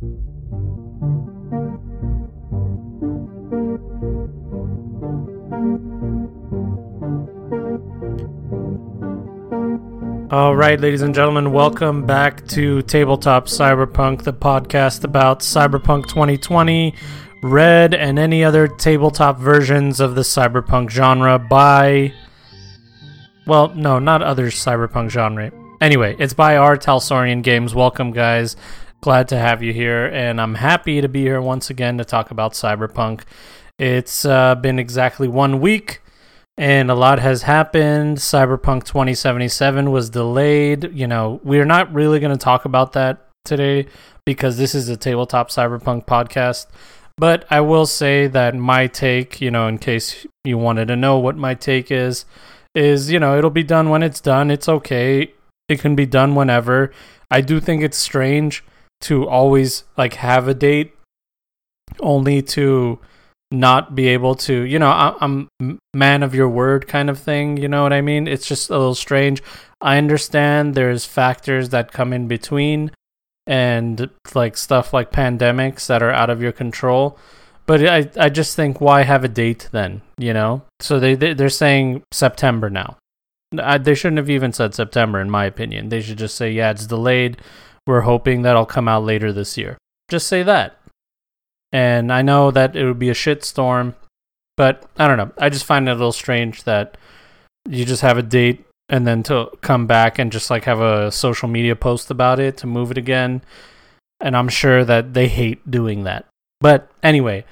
All right, ladies and gentlemen, welcome back to Tabletop Cyberpunk, the podcast about Cyberpunk 2020, Red, and any other tabletop versions of the cyberpunk genre by. Well, no, not other cyberpunk genre. Anyway, it's by R. Talsorian Games. Welcome, guys. Glad to have you here, and I'm happy to be here once again to talk about Cyberpunk. It's uh, been exactly one week and a lot has happened. Cyberpunk 2077 was delayed. You know, we're not really going to talk about that today because this is a tabletop cyberpunk podcast. But I will say that my take, you know, in case you wanted to know what my take is, is, you know, it'll be done when it's done. It's okay. It can be done whenever. I do think it's strange to always like have a date only to not be able to, you know, I, am man of your word kind of thing. You know what I mean? It's just a little strange. I understand there's factors that come in between and like stuff like pandemics that are out of your control. But I, I just think why have a date then, you know? So they, they they're saying September now. I, they shouldn't have even said September, in my opinion. They should just say, yeah, it's delayed. We're hoping that'll come out later this year. Just say that. And I know that it would be a shitstorm, but I don't know. I just find it a little strange that you just have a date and then to come back and just like have a social media post about it to move it again. And I'm sure that they hate doing that. But anyway,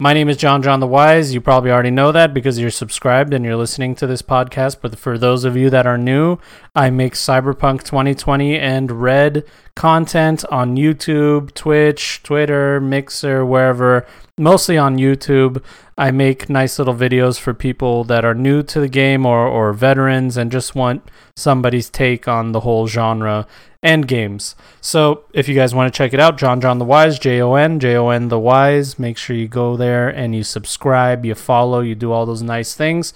my name is John John the Wise. You probably already know that because you're subscribed and you're listening to this podcast. But for those of you that are new, I make Cyberpunk 2020 and Red content on YouTube, Twitch, Twitter, Mixer, wherever. Mostly on YouTube. I make nice little videos for people that are new to the game or, or veterans and just want somebody's take on the whole genre and games. So if you guys want to check it out, John John the Wise, J O N, J O N the Wise, make sure you go there and you subscribe, you follow, you do all those nice things.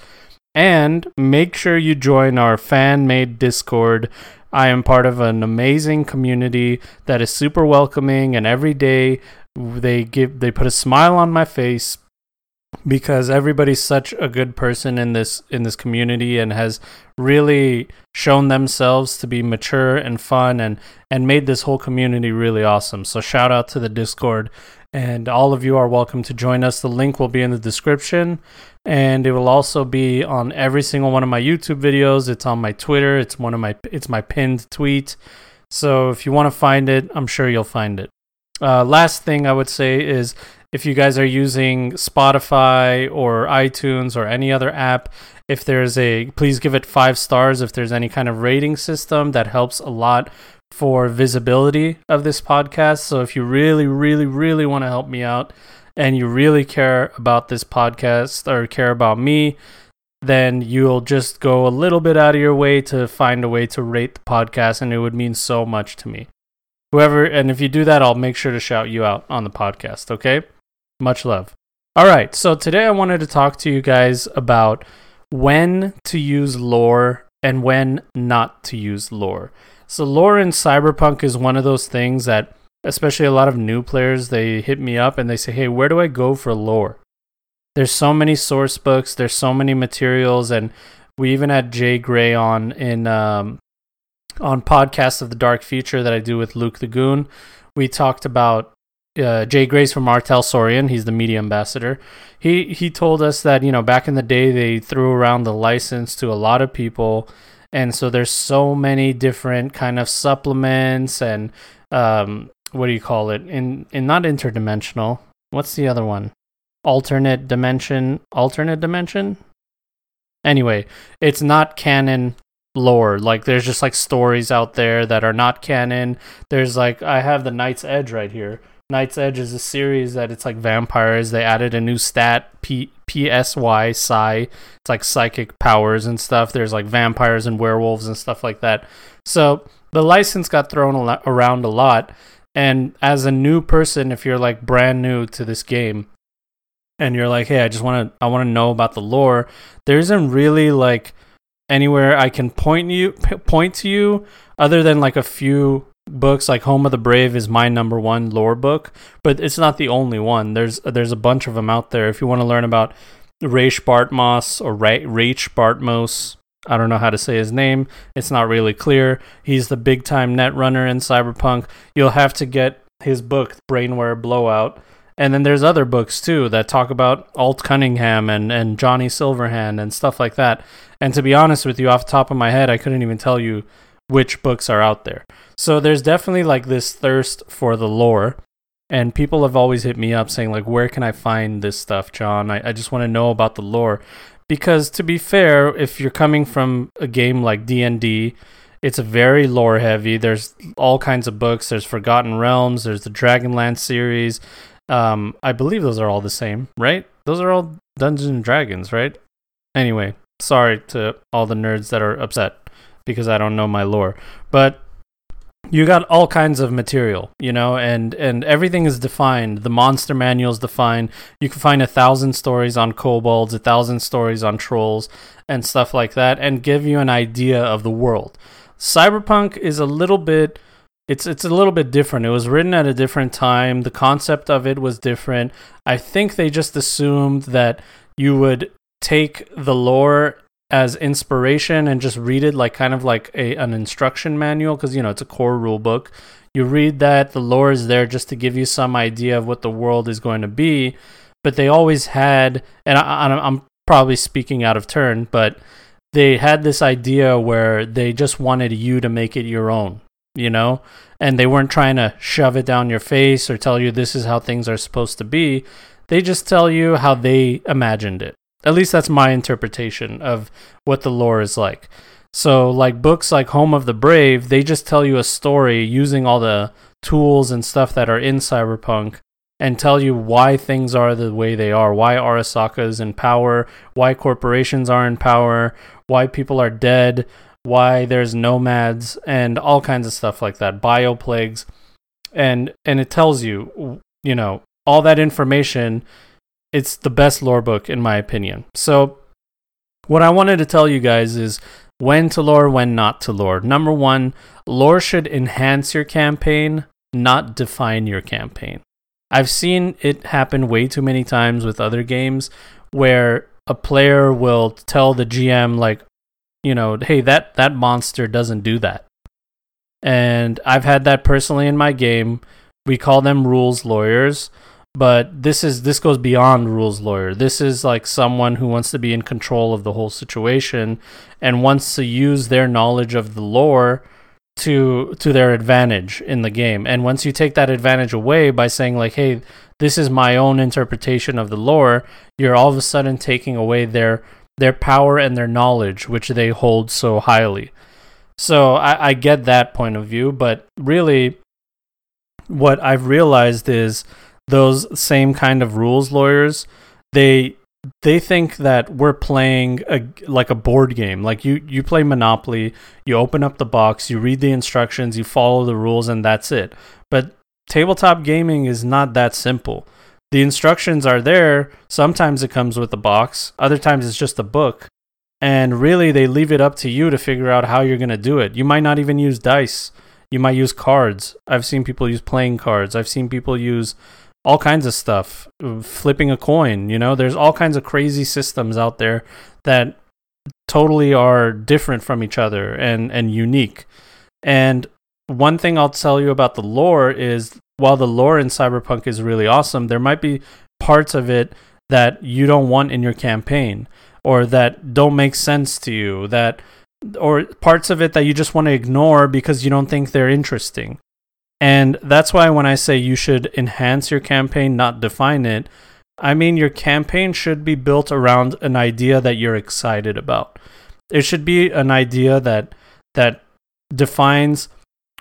And make sure you join our fan made Discord. I am part of an amazing community that is super welcoming and every day they give they put a smile on my face because everybody's such a good person in this in this community and has really shown themselves to be mature and fun and and made this whole community really awesome. So shout out to the Discord and all of you are welcome to join us. The link will be in the description and it will also be on every single one of my YouTube videos. It's on my Twitter. It's one of my it's my pinned tweet. So if you want to find it, I'm sure you'll find it. Uh, last thing I would say is if you guys are using Spotify or iTunes or any other app, if there's a please give it five stars if there's any kind of rating system that helps a lot for visibility of this podcast. So if you really, really, really want to help me out and you really care about this podcast or care about me, then you'll just go a little bit out of your way to find a way to rate the podcast, and it would mean so much to me. Whoever, and if you do that, I'll make sure to shout you out on the podcast, okay? Much love. All right, so today I wanted to talk to you guys about when to use lore and when not to use lore. So, lore in Cyberpunk is one of those things that, especially a lot of new players, they hit me up and they say, Hey, where do I go for lore? There's so many source books, there's so many materials, and we even had Jay Gray on in um, on podcast of the Dark Future that I do with Luke the Goon. We talked about uh, Jay Grace from R. Talsorian. He's the media ambassador. He he told us that you know back in the day they threw around the license to a lot of people, and so there's so many different kind of supplements and um, what do you call it? In in not interdimensional. What's the other one? Alternate dimension. Alternate dimension. Anyway, it's not canon lore. Like there's just like stories out there that are not canon. There's like I have the Night's Edge right here Night's Edge is a series that it's like vampires. They added a new stat, P P S Y Psi. It's like psychic powers and stuff. There's like vampires and werewolves and stuff like that. So the license got thrown around a lot. And as a new person, if you're like brand new to this game, and you're like, hey, I just want to, I want to know about the lore. There isn't really like anywhere I can point you, point to you, other than like a few books like Home of the Brave is my number one lore book, but it's not the only one. There's there's a bunch of them out there. If you want to learn about Rache Bartmoss or Ra- Rache Bartmoss, I don't know how to say his name. It's not really clear. He's the big time net runner in Cyberpunk. You'll have to get his book, Brainware Blowout. And then there's other books too that talk about Alt Cunningham and, and Johnny Silverhand and stuff like that. And to be honest with you, off the top of my head, I couldn't even tell you which books are out there. So there's definitely like this thirst for the lore. And people have always hit me up saying, like, where can I find this stuff, John? I, I just want to know about the lore. Because to be fair, if you're coming from a game like D&D, it's very lore heavy. There's all kinds of books. There's Forgotten Realms. There's the Dragonlance series. Um, I believe those are all the same, right? Those are all Dungeons and Dragons, right? Anyway, sorry to all the nerds that are upset because I don't know my lore, but you got all kinds of material, you know, and and everything is defined. The monster manual is defined. You can find a thousand stories on kobolds, a thousand stories on trolls, and stuff like that, and give you an idea of the world. Cyberpunk is a little bit. It's it's a little bit different. It was written at a different time. The concept of it was different. I think they just assumed that you would take the lore as inspiration and just read it like kind of like a an instruction manual because you know it's a core rule book. You read that the lore is there just to give you some idea of what the world is going to be, but they always had, and I, I'm probably speaking out of turn, but they had this idea where they just wanted you to make it your own, you know, and they weren't trying to shove it down your face or tell you this is how things are supposed to be. They just tell you how they imagined it. At least that's my interpretation of what the lore is like. So, like books like Home of the Brave, they just tell you a story using all the tools and stuff that are in Cyberpunk and tell you why things are the way they are, why Arasaka is in power, why corporations are in power, why people are dead, why there's nomads, and all kinds of stuff like that, bioplagues. And and it tells you, you know, all that information it's the best lore book in my opinion. So what I wanted to tell you guys is when to lore, when not to lore. Number one, lore should enhance your campaign, not define your campaign. I've seen it happen way too many times with other games where a player will tell the GM like, you know, hey, that that monster doesn't do that. And I've had that personally in my game. We call them rules lawyers but this is this goes beyond rules lawyer. This is like someone who wants to be in control of the whole situation and wants to use their knowledge of the lore to to their advantage in the game. And once you take that advantage away by saying like hey this is my own interpretation of the lore you're all of a sudden taking away their their power and their knowledge which they hold so highly. So I, I get that point of view but really what i've realized is those same kind of rules lawyers, they they think that we're playing a like a board game. Like you you play Monopoly, you open up the box, you read the instructions, you follow the rules and that's it. But tabletop gaming is not that simple. The instructions are there. Sometimes it comes with a box, other times it's just a book. And really they leave it up to you to figure out how you're going to do it. You might not even use dice. You might use cards. I've seen people use playing cards. I've seen people use all kinds of stuff, flipping a coin. You know, there's all kinds of crazy systems out there that totally are different from each other and and unique. And one thing I'll tell you about the lore is while the lore in Cyberpunk is really awesome, there might be parts of it that you don't want in your campaign or that don't make sense to you that or parts of it that you just want to ignore because you don't think they're interesting. And that's why when I say you should enhance your campaign, not define it, I mean your campaign should be built around an idea that you're excited about. It should be an idea that that defines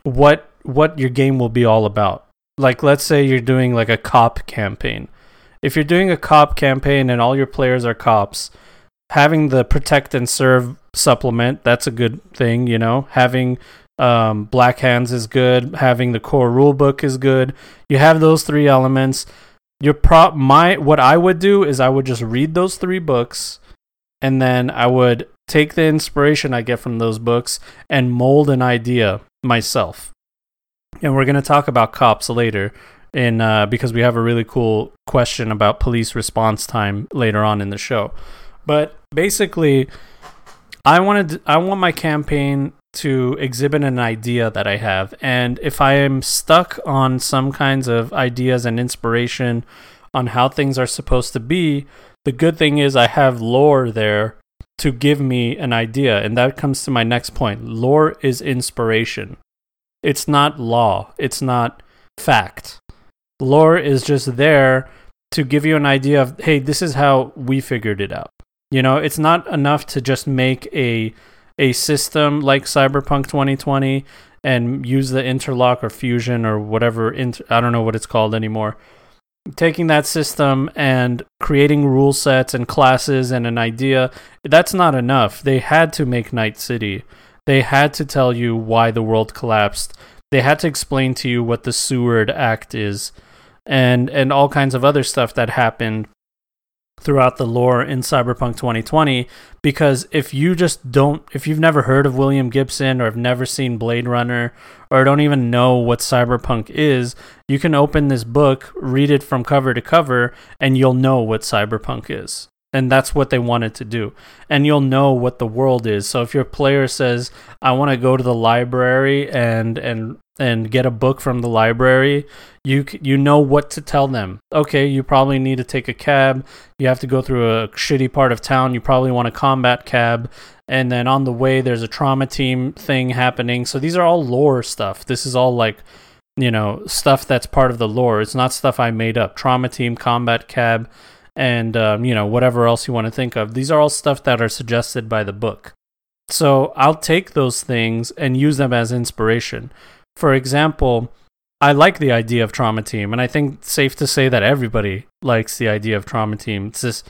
what what your game will be all about. Like let's say you're doing like a cop campaign. If you're doing a cop campaign and all your players are cops, having the protect and serve supplement, that's a good thing, you know. Having um, Black Hands is good. Having the core rulebook is good. You have those three elements. Your prop, my what I would do is I would just read those three books, and then I would take the inspiration I get from those books and mold an idea myself. and we're going to talk about cops later in uh, because we have a really cool question about police response time later on in the show. But basically, I wanted I want my campaign to exhibit an idea that I have, and if I am stuck on some kinds of ideas and inspiration on how things are supposed to be, the good thing is I have lore there to give me an idea, and that comes to my next point. Lore is inspiration. It's not law. It's not fact. Lore is just there to give you an idea of, hey, this is how we figured it out. You know, it's not enough to just make a a system like Cyberpunk 2020 and use the interlock or Fuzion or whatever inter- I don't know what it's called anymore. Taking that system and creating rule sets and classes and an idea, that's not enough. They had to make Night City. They had to tell you why the world collapsed. They had to explain to you what the Seward Act is and and all kinds of other stuff that happened throughout the lore in Cyberpunk 2020 because if you just don't if you've never heard of William Gibson or have never seen Blade Runner or don't even know what cyberpunk is, you can open this book, read it from cover to cover and you'll know what cyberpunk is. And that's what they wanted to do. And you'll know what the world is. So if your player says i want to go to the library and and and get a book from the library you you know what to tell them. Okay you probably need to take a cab. You have to go through a shitty part of town. You probably want a combat cab. And then on the way there's a trauma team thing happening. So these are all lore stuff. This is all like you know stuff that's part of the lore. It's not stuff i made up. Trauma team combat cab and um, you know whatever else you want to think of. These are all stuff that are suggested by the book. So I'll take those things and use them as inspiration. For example, I like the idea of trauma team, and I think safe to say that everybody likes the idea of trauma team. It's this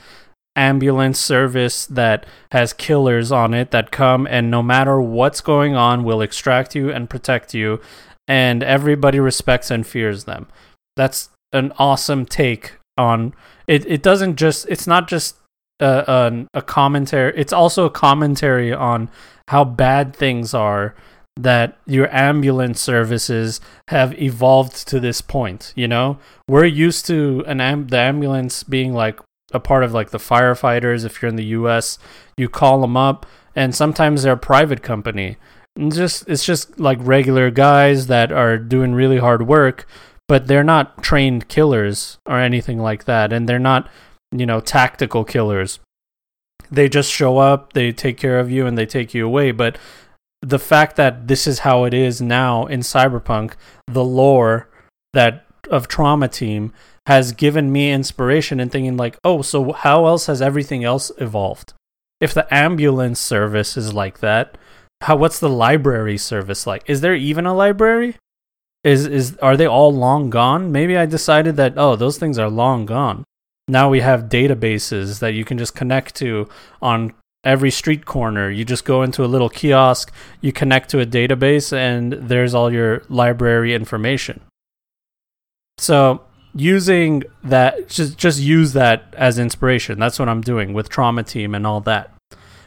ambulance service that has killers on it that come and no matter what's going on will extract you and protect you and everybody respects and fears them. That's an awesome take on it it doesn't just it's not just uh, a, a, a commentary it's also a commentary on how bad things are that your ambulance services have evolved to this point you know? We're used to an am- the ambulance being like a part of like the firefighters. If you're in the US you call them up and sometimes they're a private company. And just it's just like regular guys that are doing really hard work but they're not trained killers or anything like that and they're not you know tactical killers. They just show up they take care of you and they take you away but the fact that this is how it is now in cyberpunk the lore that of trauma team has given me inspiration and thinking like oh so how else has everything else evolved if the ambulance service is like that how what's the library service like is there even a library is is are they all long gone? Maybe I decided that oh, those things are long gone. Now we have databases that you can just connect to on every street corner. You just go into a little kiosk, you connect to a database and there's all your library information. So, using that just just use that as inspiration. That's what I'm doing with Trauma Team and all that.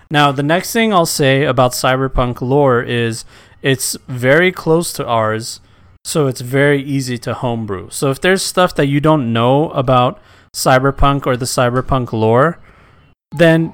Now, the next thing I'll say about cyberpunk lore is it's very close to ours so it's very easy to homebrew. So if there's stuff that you don't know about cyberpunk or the cyberpunk lore, then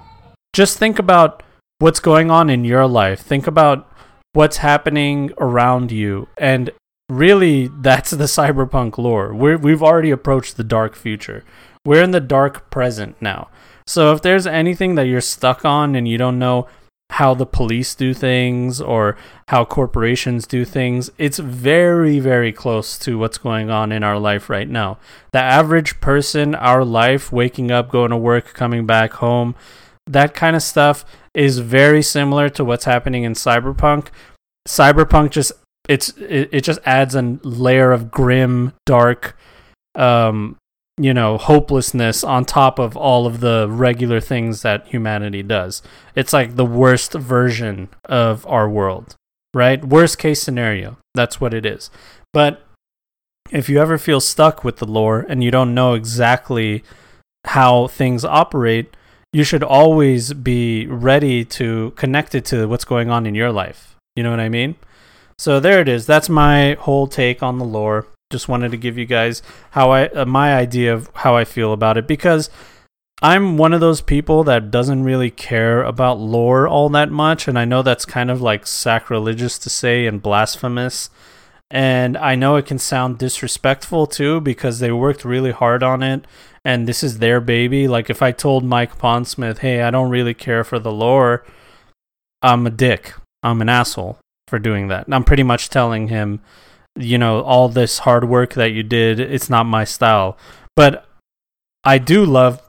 just think about what's going on in your life. Think about what's happening around you and really that's the cyberpunk lore. We're, we've already approached the dark future. We're in the dark present now. So if there's anything that you're stuck on and you don't know how the police do things or how corporations do things. It's very, very close to what's going on in our life right now. The average person, our life, waking up, going to work, coming back home, that kind of stuff is very similar to what's happening in Cyberpunk. Cyberpunk just it's it, it just adds a layer of grim, dark um you know, hopelessness on top of all of the regular things that humanity does. It's like the worst version of our world, right? Worst case scenario. That's what it is. But if you ever feel stuck with the lore and you don't know exactly how things operate, you should always be ready to connect it to what's going on in your life. You know what I mean? So there it is. That's my whole take on the lore. Just wanted to give you guys how I uh, my idea of how I feel about it because I'm one of those people that doesn't really care about lore all that much and I know that's kind of like sacrilegious to say and blasphemous and I know it can sound disrespectful too because they worked really hard on it and this is their baby. Like if I told Mike Pondsmith, "Hey, I don't really care for the lore," I'm a dick. I'm an asshole for doing that. And I'm pretty much telling him, you know, all this hard work that you did, it's not my style. But I do love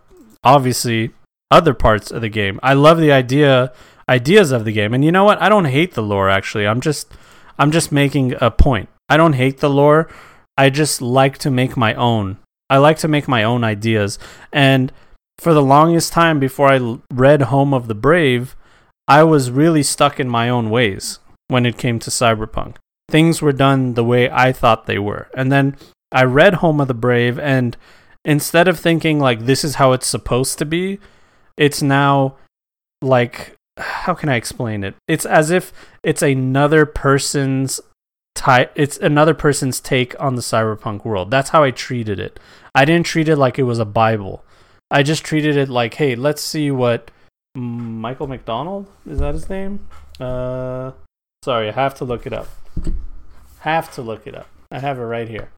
obviously other parts of the game. I love the idea ideas of the game. And you know what? I don't hate the lore actually. I'm just I'm just making a point. I don't hate the lore. I just like to make my own. I like to make my own ideas. And for the longest time before I read Home of the Brave, I was really stuck in my own ways when it came to Cyberpunk. Things were done the way I thought they were. And then I read Home of the Brave, and instead of thinking like this is how it's supposed to be, it's now like how can I explain it? It's as if it's another person's type it's another person's take on the cyberpunk world. That's how I treated it. I didn't treat it like it was a bible. I just treated it like, hey, let's see what Michael McDonald is that his name? Uh sorry, I have to look it up. Have to look it up. I have it right here.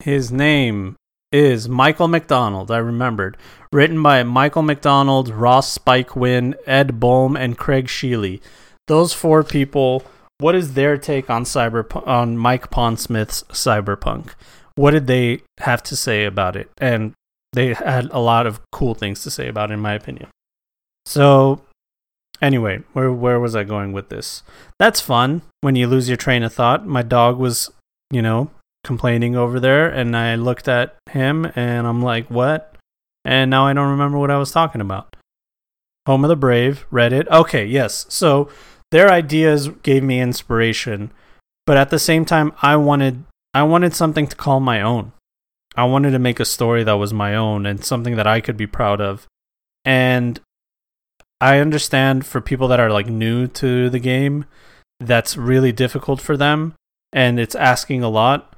His name is Michael McDonald. I remembered. Written by Michael McDonald, Ross Spike Winn, Ed Bolme, and Craig Sheeley. Those four people. What is their take on cyber on Mike Pondsmith's Cyberpunk? What did they have to say about it? And they had a lot of cool things to say about it, in my opinion. So, anyway, where where was I going with this? That's fun when you lose your train of thought. My dog was, you know, complaining over there and I looked at him and I'm like, "What?" And now I don't remember what I was talking about. Home of the Brave, read it. Okay, yes. So their ideas gave me inspiration, but at the same time I wanted I wanted something to call my own. I wanted to make a story that was my own and something that I could be proud of. And I understand for people that are like new to the game, that's really difficult for them and it's asking a lot.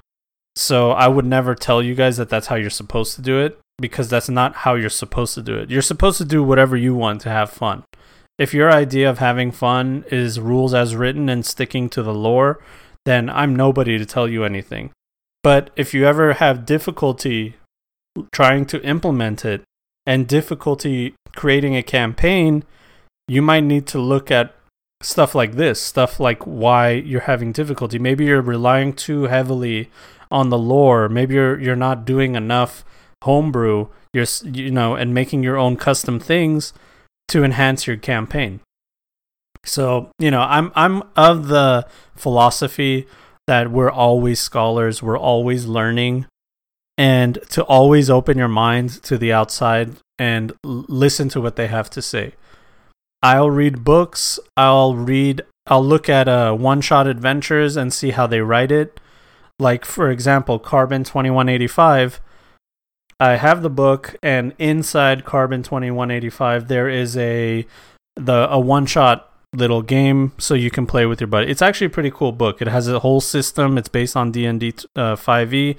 So I would never tell you guys that that's how you're supposed to do it because that's not how you're supposed to do it. You're supposed to do whatever you want to have fun. If your idea of having fun is rules as written and sticking to the lore, then I'm nobody to tell you anything. But if you ever have difficulty trying to implement it and difficulty creating a campaign, you might need to look at stuff like this, stuff like why you're having difficulty. Maybe you're relying too heavily on the lore. Maybe you're you're not doing enough homebrew. You're you know and making your own custom things to enhance your campaign. So you know I'm I'm of the philosophy that we're always scholars. We're always learning. And to always open your mind to the outside and listen to what they have to say. I'll read books. I'll read. I'll look at uh, one-shot adventures and see how they write it. Like, for example, Carbon 2185. I have the book, and inside Carbon 2185, there is a the a one shot little game so you can play with your buddy. It's actually a pretty cool book. It has a whole system. It's based on D&D uh, 5e.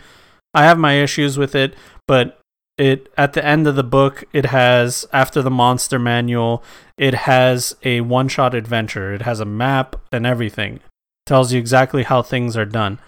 I have my issues with it, but it at the end of the book it has after the monster manual, it has a one-shot adventure. It has a map and everything. It tells you exactly how things are done.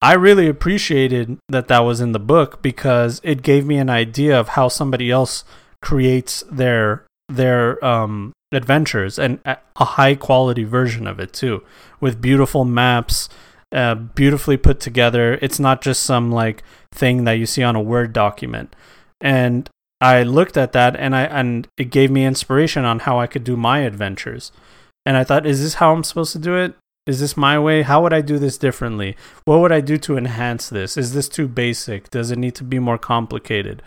I really appreciated that that was in the book because it gave me an idea of how somebody else creates their their um, adventures and a high quality version of it too, with beautiful maps, uh, beautifully put together. It's not just some like thing that you see on a Word document. And I looked at that and I and it gave me inspiration on how I could do my adventures. And I thought, is this how I'm supposed to do it? Is this my way? How would I do this differently? What would I do to enhance this? Is this too basic? Does it need to be more complicated?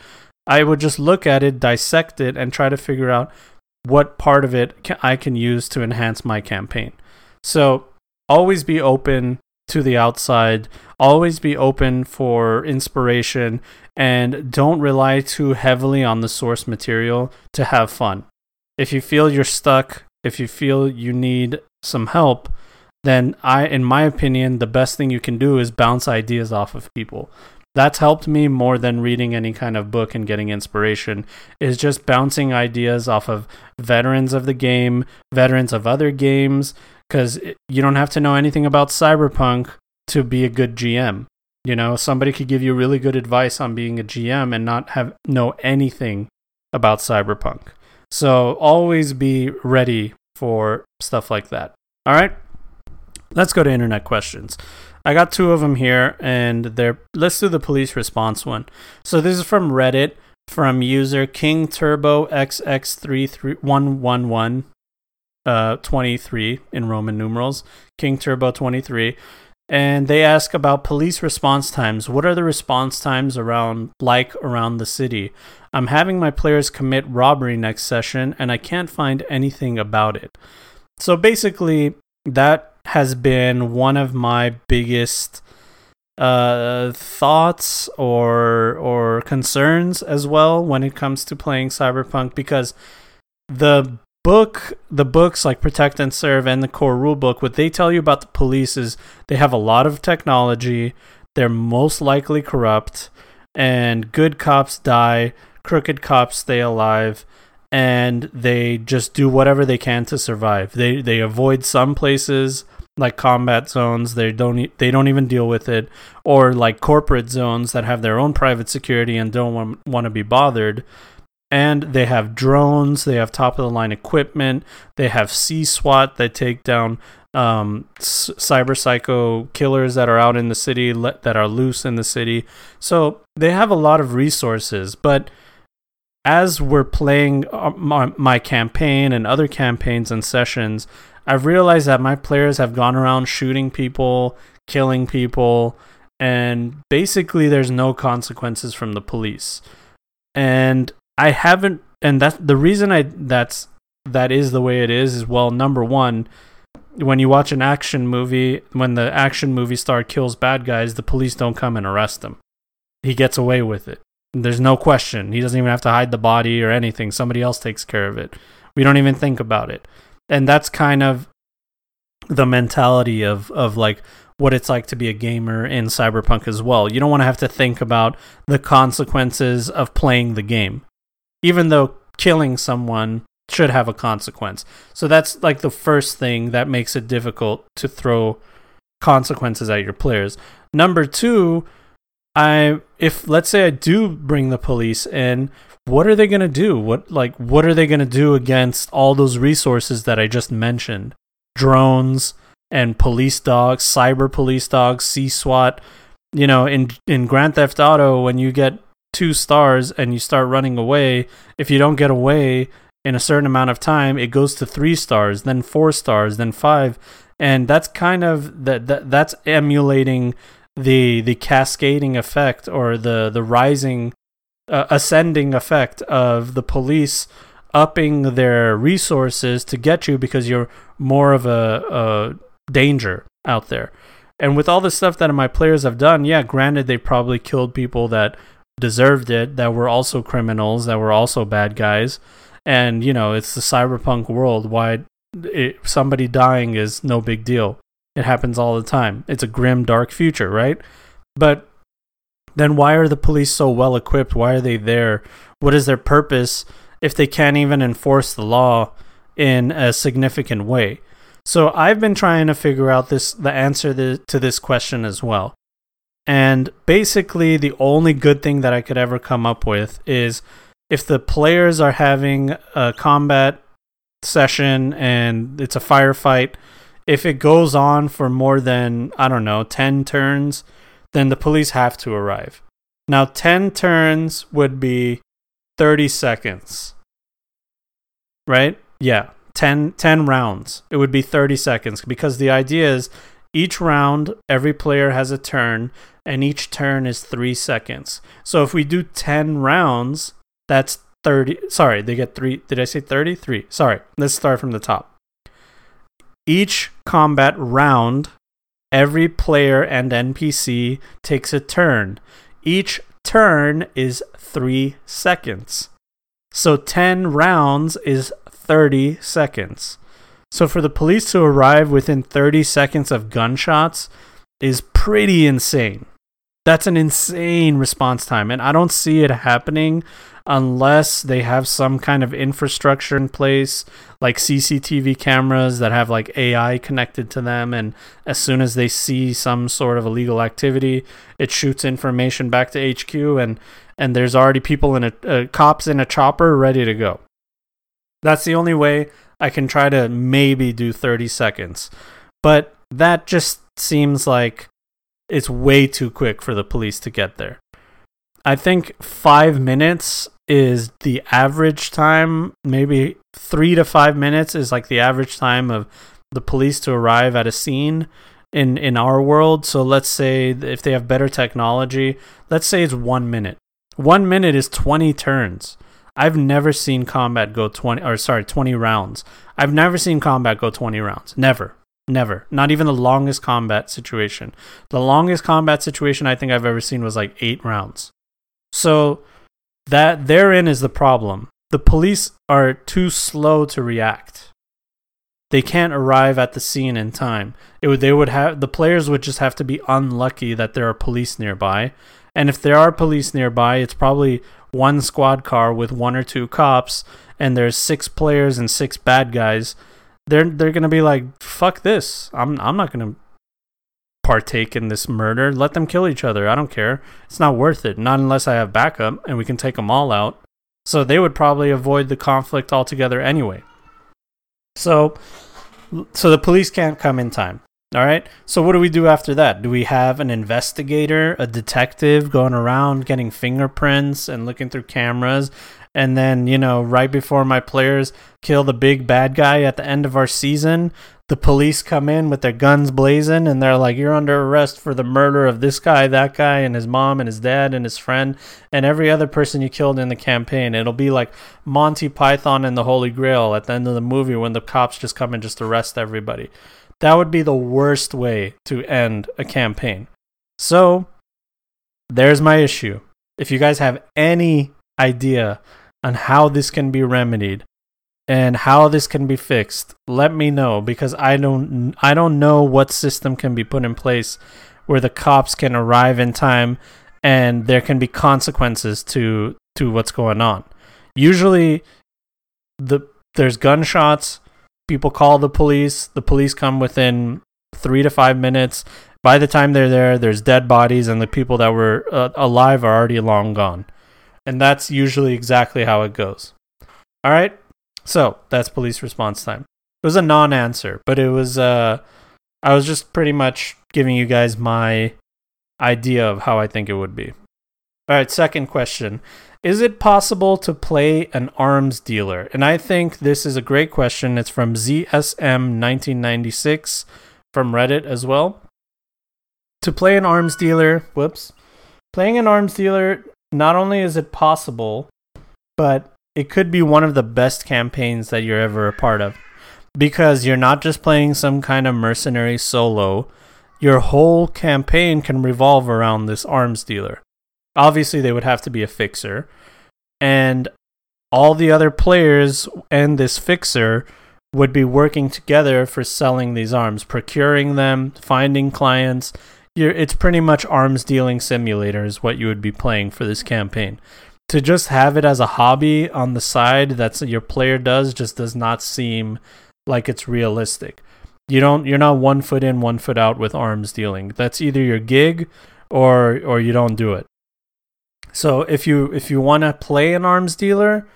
I would just look at it, dissect it, and try to figure out what part of it I can use to enhance my campaign. So always be open to the outside, always be open for inspiration, and don't rely too heavily on the source material to have fun. If you feel you're stuck if you feel you need some help, then I in my opinion, the best thing you can do is bounce ideas off of people. That's helped me more than reading any kind of book and getting inspiration is just bouncing ideas off of veterans of the game, veterans of other games cuz you don't have to know anything about cyberpunk to be a good GM. You know, somebody could give you really good advice on being a GM and not have know anything about cyberpunk. So always be ready for stuff like that. All right? Let's go to internet questions. I got two of them here, and they're let's do the police response one. So this is from Reddit from user King Turbo XX33111 uh 23 in Roman numerals. King Turbo 23 and they ask about police response times. What are the response times around like around the city? I'm having my players commit robbery next session and I can't find anything about it. So basically that has been one of my biggest uh, thoughts or or concerns as well when it comes to playing cyberpunk because the book the books like protect and serve and the core rulebook what they tell you about the police is they have a lot of technology they're most likely corrupt and good cops die crooked cops stay alive and they just do whatever they can to survive. They they avoid some places like combat zones they don't they don't even deal with it or like corporate zones that have their own private security and don't want, want to be bothered. And they have drones they have top of the line equipment they have C-SWAT that take down um, cyber psycho killers that are out in the city le- that are loose in the city. So they have a lot of resources but as we're playing uh, my, my campaign and other campaigns and sessions i've realized that my players have gone around shooting people killing people and basically there's no consequences from the police and I haven't, and that's the reason I that's that is the way it is. Is well, number one, when you watch an action movie, when the action movie star kills bad guys, the police don't come and arrest him. He gets away with it. There's no question. He doesn't even have to hide the body or anything. Somebody else takes care of it. We don't even think about it. And that's kind of the mentality of of like what it's like to be a gamer in Cyberpunk as well. You don't want to have to think about the consequences of playing the game even though killing someone should have a consequence. So that's like the first thing that makes it difficult to throw consequences at your players. Number 2, I if let's say I do bring the police in, what are they going to do? What like what are they going to do against all those resources that I just mentioned? Drones and police dogs, cyber police dogs, C-SWAT. You know, in in Grand Theft Auto when you get two stars and you start running away, if you don't get away in a certain amount of time, it goes to three stars, then four stars, then five, and that's kind of that, that that's emulating the the cascading effect or the the rising uh, ascending effect of the police upping their resources to get you because you're more of a, a danger out there. And with all the stuff that my players have done, yeah, granted they probably killed people that deserved it that were also criminals that were also bad guys. And you know it's the cyberpunk world. Why it, somebody dying is no big deal it happens all the time. It's a grim dark future right? But then why are the police so well equipped? Why are they there? What is their purpose if they can't even enforce the law in a significant way? So i've been trying to figure out this the answer to this question as well. And basically, the only good thing that I could ever come up with is if the players are having a combat session and it's a firefight, if it goes on for more than, I don't know, 10 turns, then the police have to arrive. Now, 10 turns would be 30 seconds. Right? Yeah. 10, 10 rounds. It would be 30 seconds because the idea is each round, every player has a turn, and each turn is three seconds. So if we do 10 rounds, that's 30. Sorry, they get three. Did I say 33? Sorry, let's start from the top. Each combat round, every player and NPC takes a turn. Each turn is three seconds. So 10 rounds is 30 seconds. So for the police to arrive within 30 seconds of gunshots is pretty insane. That's an insane response time, and I don't see it happening unless they have some kind of infrastructure in place, like CCTV cameras that have like AI connected to them. And as soon as they see some sort of illegal activity, it shoots information back to HQ, and and there's already people in a uh, cops in a chopper ready to go. That's the only way I can try to maybe do 30 seconds, but that just seems like it's way too quick for the police to get there. I think five minutes is the average time. Maybe three to five minutes is like the average time of the police to arrive at a scene in in our world. So let's say if they have better technology, let's say it's one minute. One minute is twenty turns. I've never seen combat go twenty or sorry twenty rounds. I've never seen combat go twenty rounds. Never. Never. Not even the longest combat situation. The longest combat situation I think I've ever seen was like eight rounds. So that therein is the problem. The police are too slow to react. They can't arrive at the scene in time. It would they would have the players would just have to be unlucky that there are police nearby. And if there are police nearby, it's probably one squad car with one or two cops and there's six players and six bad guys. They're they're to be like, "Fuck this. I'm I'm not to partake in this murder. Let them kill each other. I don't care. It's not worth it. Not unless I have backup and we can take them all out. So they would probably avoid the conflict altogether anyway. So so the police can't come in time. All right. So what do we do after that? Do we have an investigator, a detective going around getting fingerprints and looking through cameras and then, you know, right before my players kill the big bad guy at the end of our season, the police come in with their guns blazing and they're like, You're under arrest for the murder of this guy, that guy, and his mom, and his dad, and his friend, and every other person you killed in the campaign. It'll be like Monty Python and the Holy Grail at the end of the movie when the cops just come and just arrest everybody. That would be the worst way to end a campaign. So, there's my issue. If you guys have any idea on how this can be remedied, and how this can be fixed, let me know because I don't I don't know what system can be put in place where the cops can arrive in time and there can be consequences to to what's going on. Usually the there's gunshots, people call the police, the police come within 3 to 5 minutes. By the time they're there, there's dead bodies and the people that were uh, alive are already long gone. And that's usually exactly how it goes. All right? So that's police response time. It was a non-answer, but it was. Uh, I was just pretty much giving you guys my idea of how I think it would be. All right, second question. Is it possible to play an arms dealer? And I think this is a great question. It's from ZSM1996 from Reddit as well. To play an arms dealer, whoops. Playing an arms dealer, not only is it possible, but it could be one of the best campaigns that you're ever a part of because you're not just playing some kind of mercenary solo. Your whole campaign can revolve around this arms dealer. Obviously, they would have to be a fixer, and all the other players and this fixer would be working together for selling these arms, procuring them, finding clients. You're, it's pretty much arms dealing simulator is what you would be playing for this campaign to just have it as a hobby on the side that's your player does just does not seem like it's realistic. You don't you're not one foot in, one foot out with arms dealing. That's either your gig or or you don't do it. So if you if you want to play an arms dealer,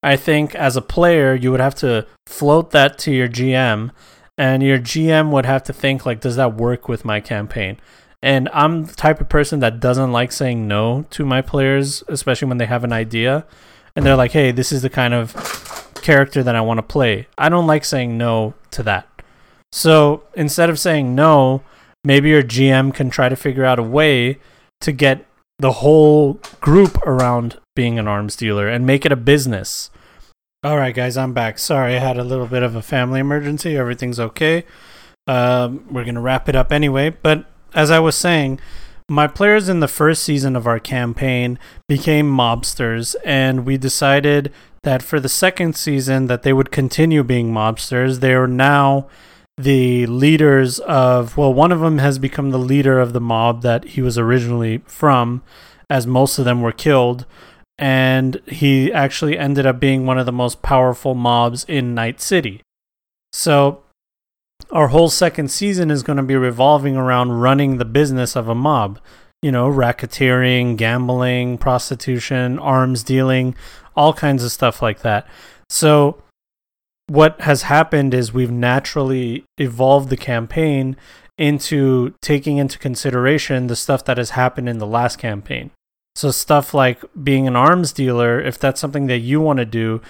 I think as a player you would have to float that to your GM and your GM would have to think like does that work with my campaign? And I'm the type of person that doesn't like saying no to my players, especially when they have an idea and they're like, hey, this is the kind of character that I want to play. I don't like saying no to that. So instead of saying no, maybe your GM can try to figure out a way to get the whole group around being an arms dealer and make it a business. All right, guys, I'm back. Sorry, I had a little bit of a family emergency. Everything's okay. Um, we're going to wrap it up anyway. But as I was saying, my players in the first season of our campaign became mobsters, and we decided that for the second season that they would continue being mobsters. They are now the leaders of well, one of them has become the leader of the mob that he was originally from, as most of them were killed. And he actually ended up being one of the most powerful mobs in Night City. So our whole second season is going to be revolving around running the business of a mob. You know, racketeering, gambling, prostitution, arms dealing, all kinds of stuff like that. So, what has happened is we've naturally evolved the campaign into taking into consideration the stuff that has happened in the last campaign. So, stuff like being an arms dealer, if that's something that you want to do,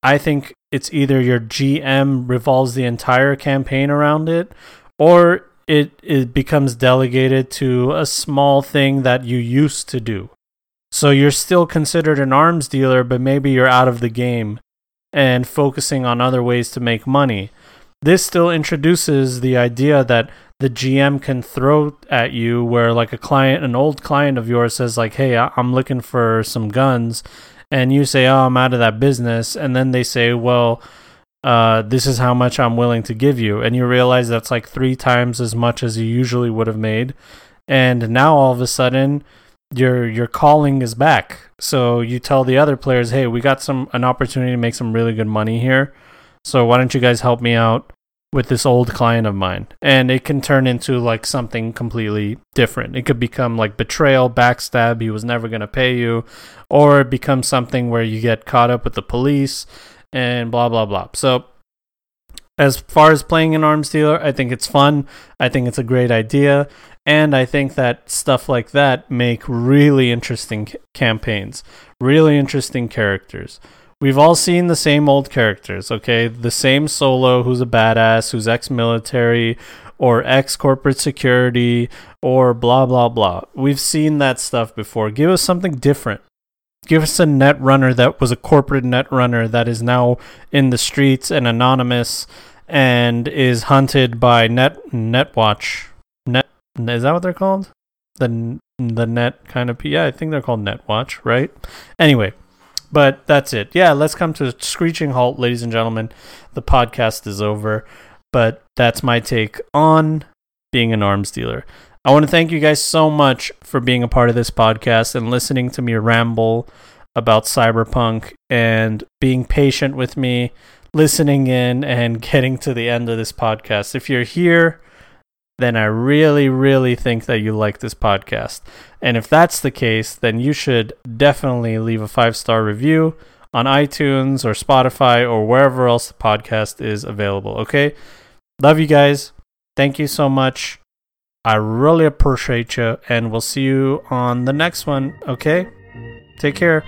I think it's either your GM revolves the entire campaign around it, or it, it becomes delegated to a small thing that you used to do. So you're still considered an arms dealer, but maybe you're out of the game and focusing on other ways to make money. This still introduces the idea that the GM can throw at you where like a client an old client of yours says like, "Hey, I'm looking for some guns." and you say, "Oh, I'm out of that business," and then they say, "Well, uh, this is how much I'm willing to give you," and you realize that's like three times as much as you usually would have made, and now all of a sudden your your calling is back. So you tell the other players, "Hey, we got some an opportunity to make some really good money here. So why don't you guys help me out with this old client of mine?" And it can turn into like something completely different. It could become like betrayal, backstab, he was never going to pay you, or it becomes something where you get caught up with the police and blah blah blah. So as far as playing an arms dealer, I think it's fun. I think it's a great idea. And I think that stuff like that make really interesting campaigns, really interesting characters. We've all seen the same old characters, okay? The same solo who's a badass, who's ex military or ex corporate security or blah, blah, blah. We've seen that stuff before. Give us something different. Give us a net runner that was a corporate net runner that is now in the streets and anonymous and is hunted by Net Netwatch. Net is that what they're called? The the net kind of yeah, I think they're called Netwatch, right? Anyway, but that's it. Yeah, let's come to a screeching halt, ladies and gentlemen. The podcast is over, but that's my take on being an arms dealer. I want to thank you guys so much for being a part of this podcast and listening to me ramble about cyberpunk and being patient with me listening in and getting to the end of this podcast. If you're here, then I really, really think that you like this podcast. And if that's the case, then you should definitely leave a five star review on iTunes or Spotify or wherever else the podcast is available. Okay? Love you guys. Thank you so much. I really appreciate you. And we'll see you on the next one. Okay? Take care.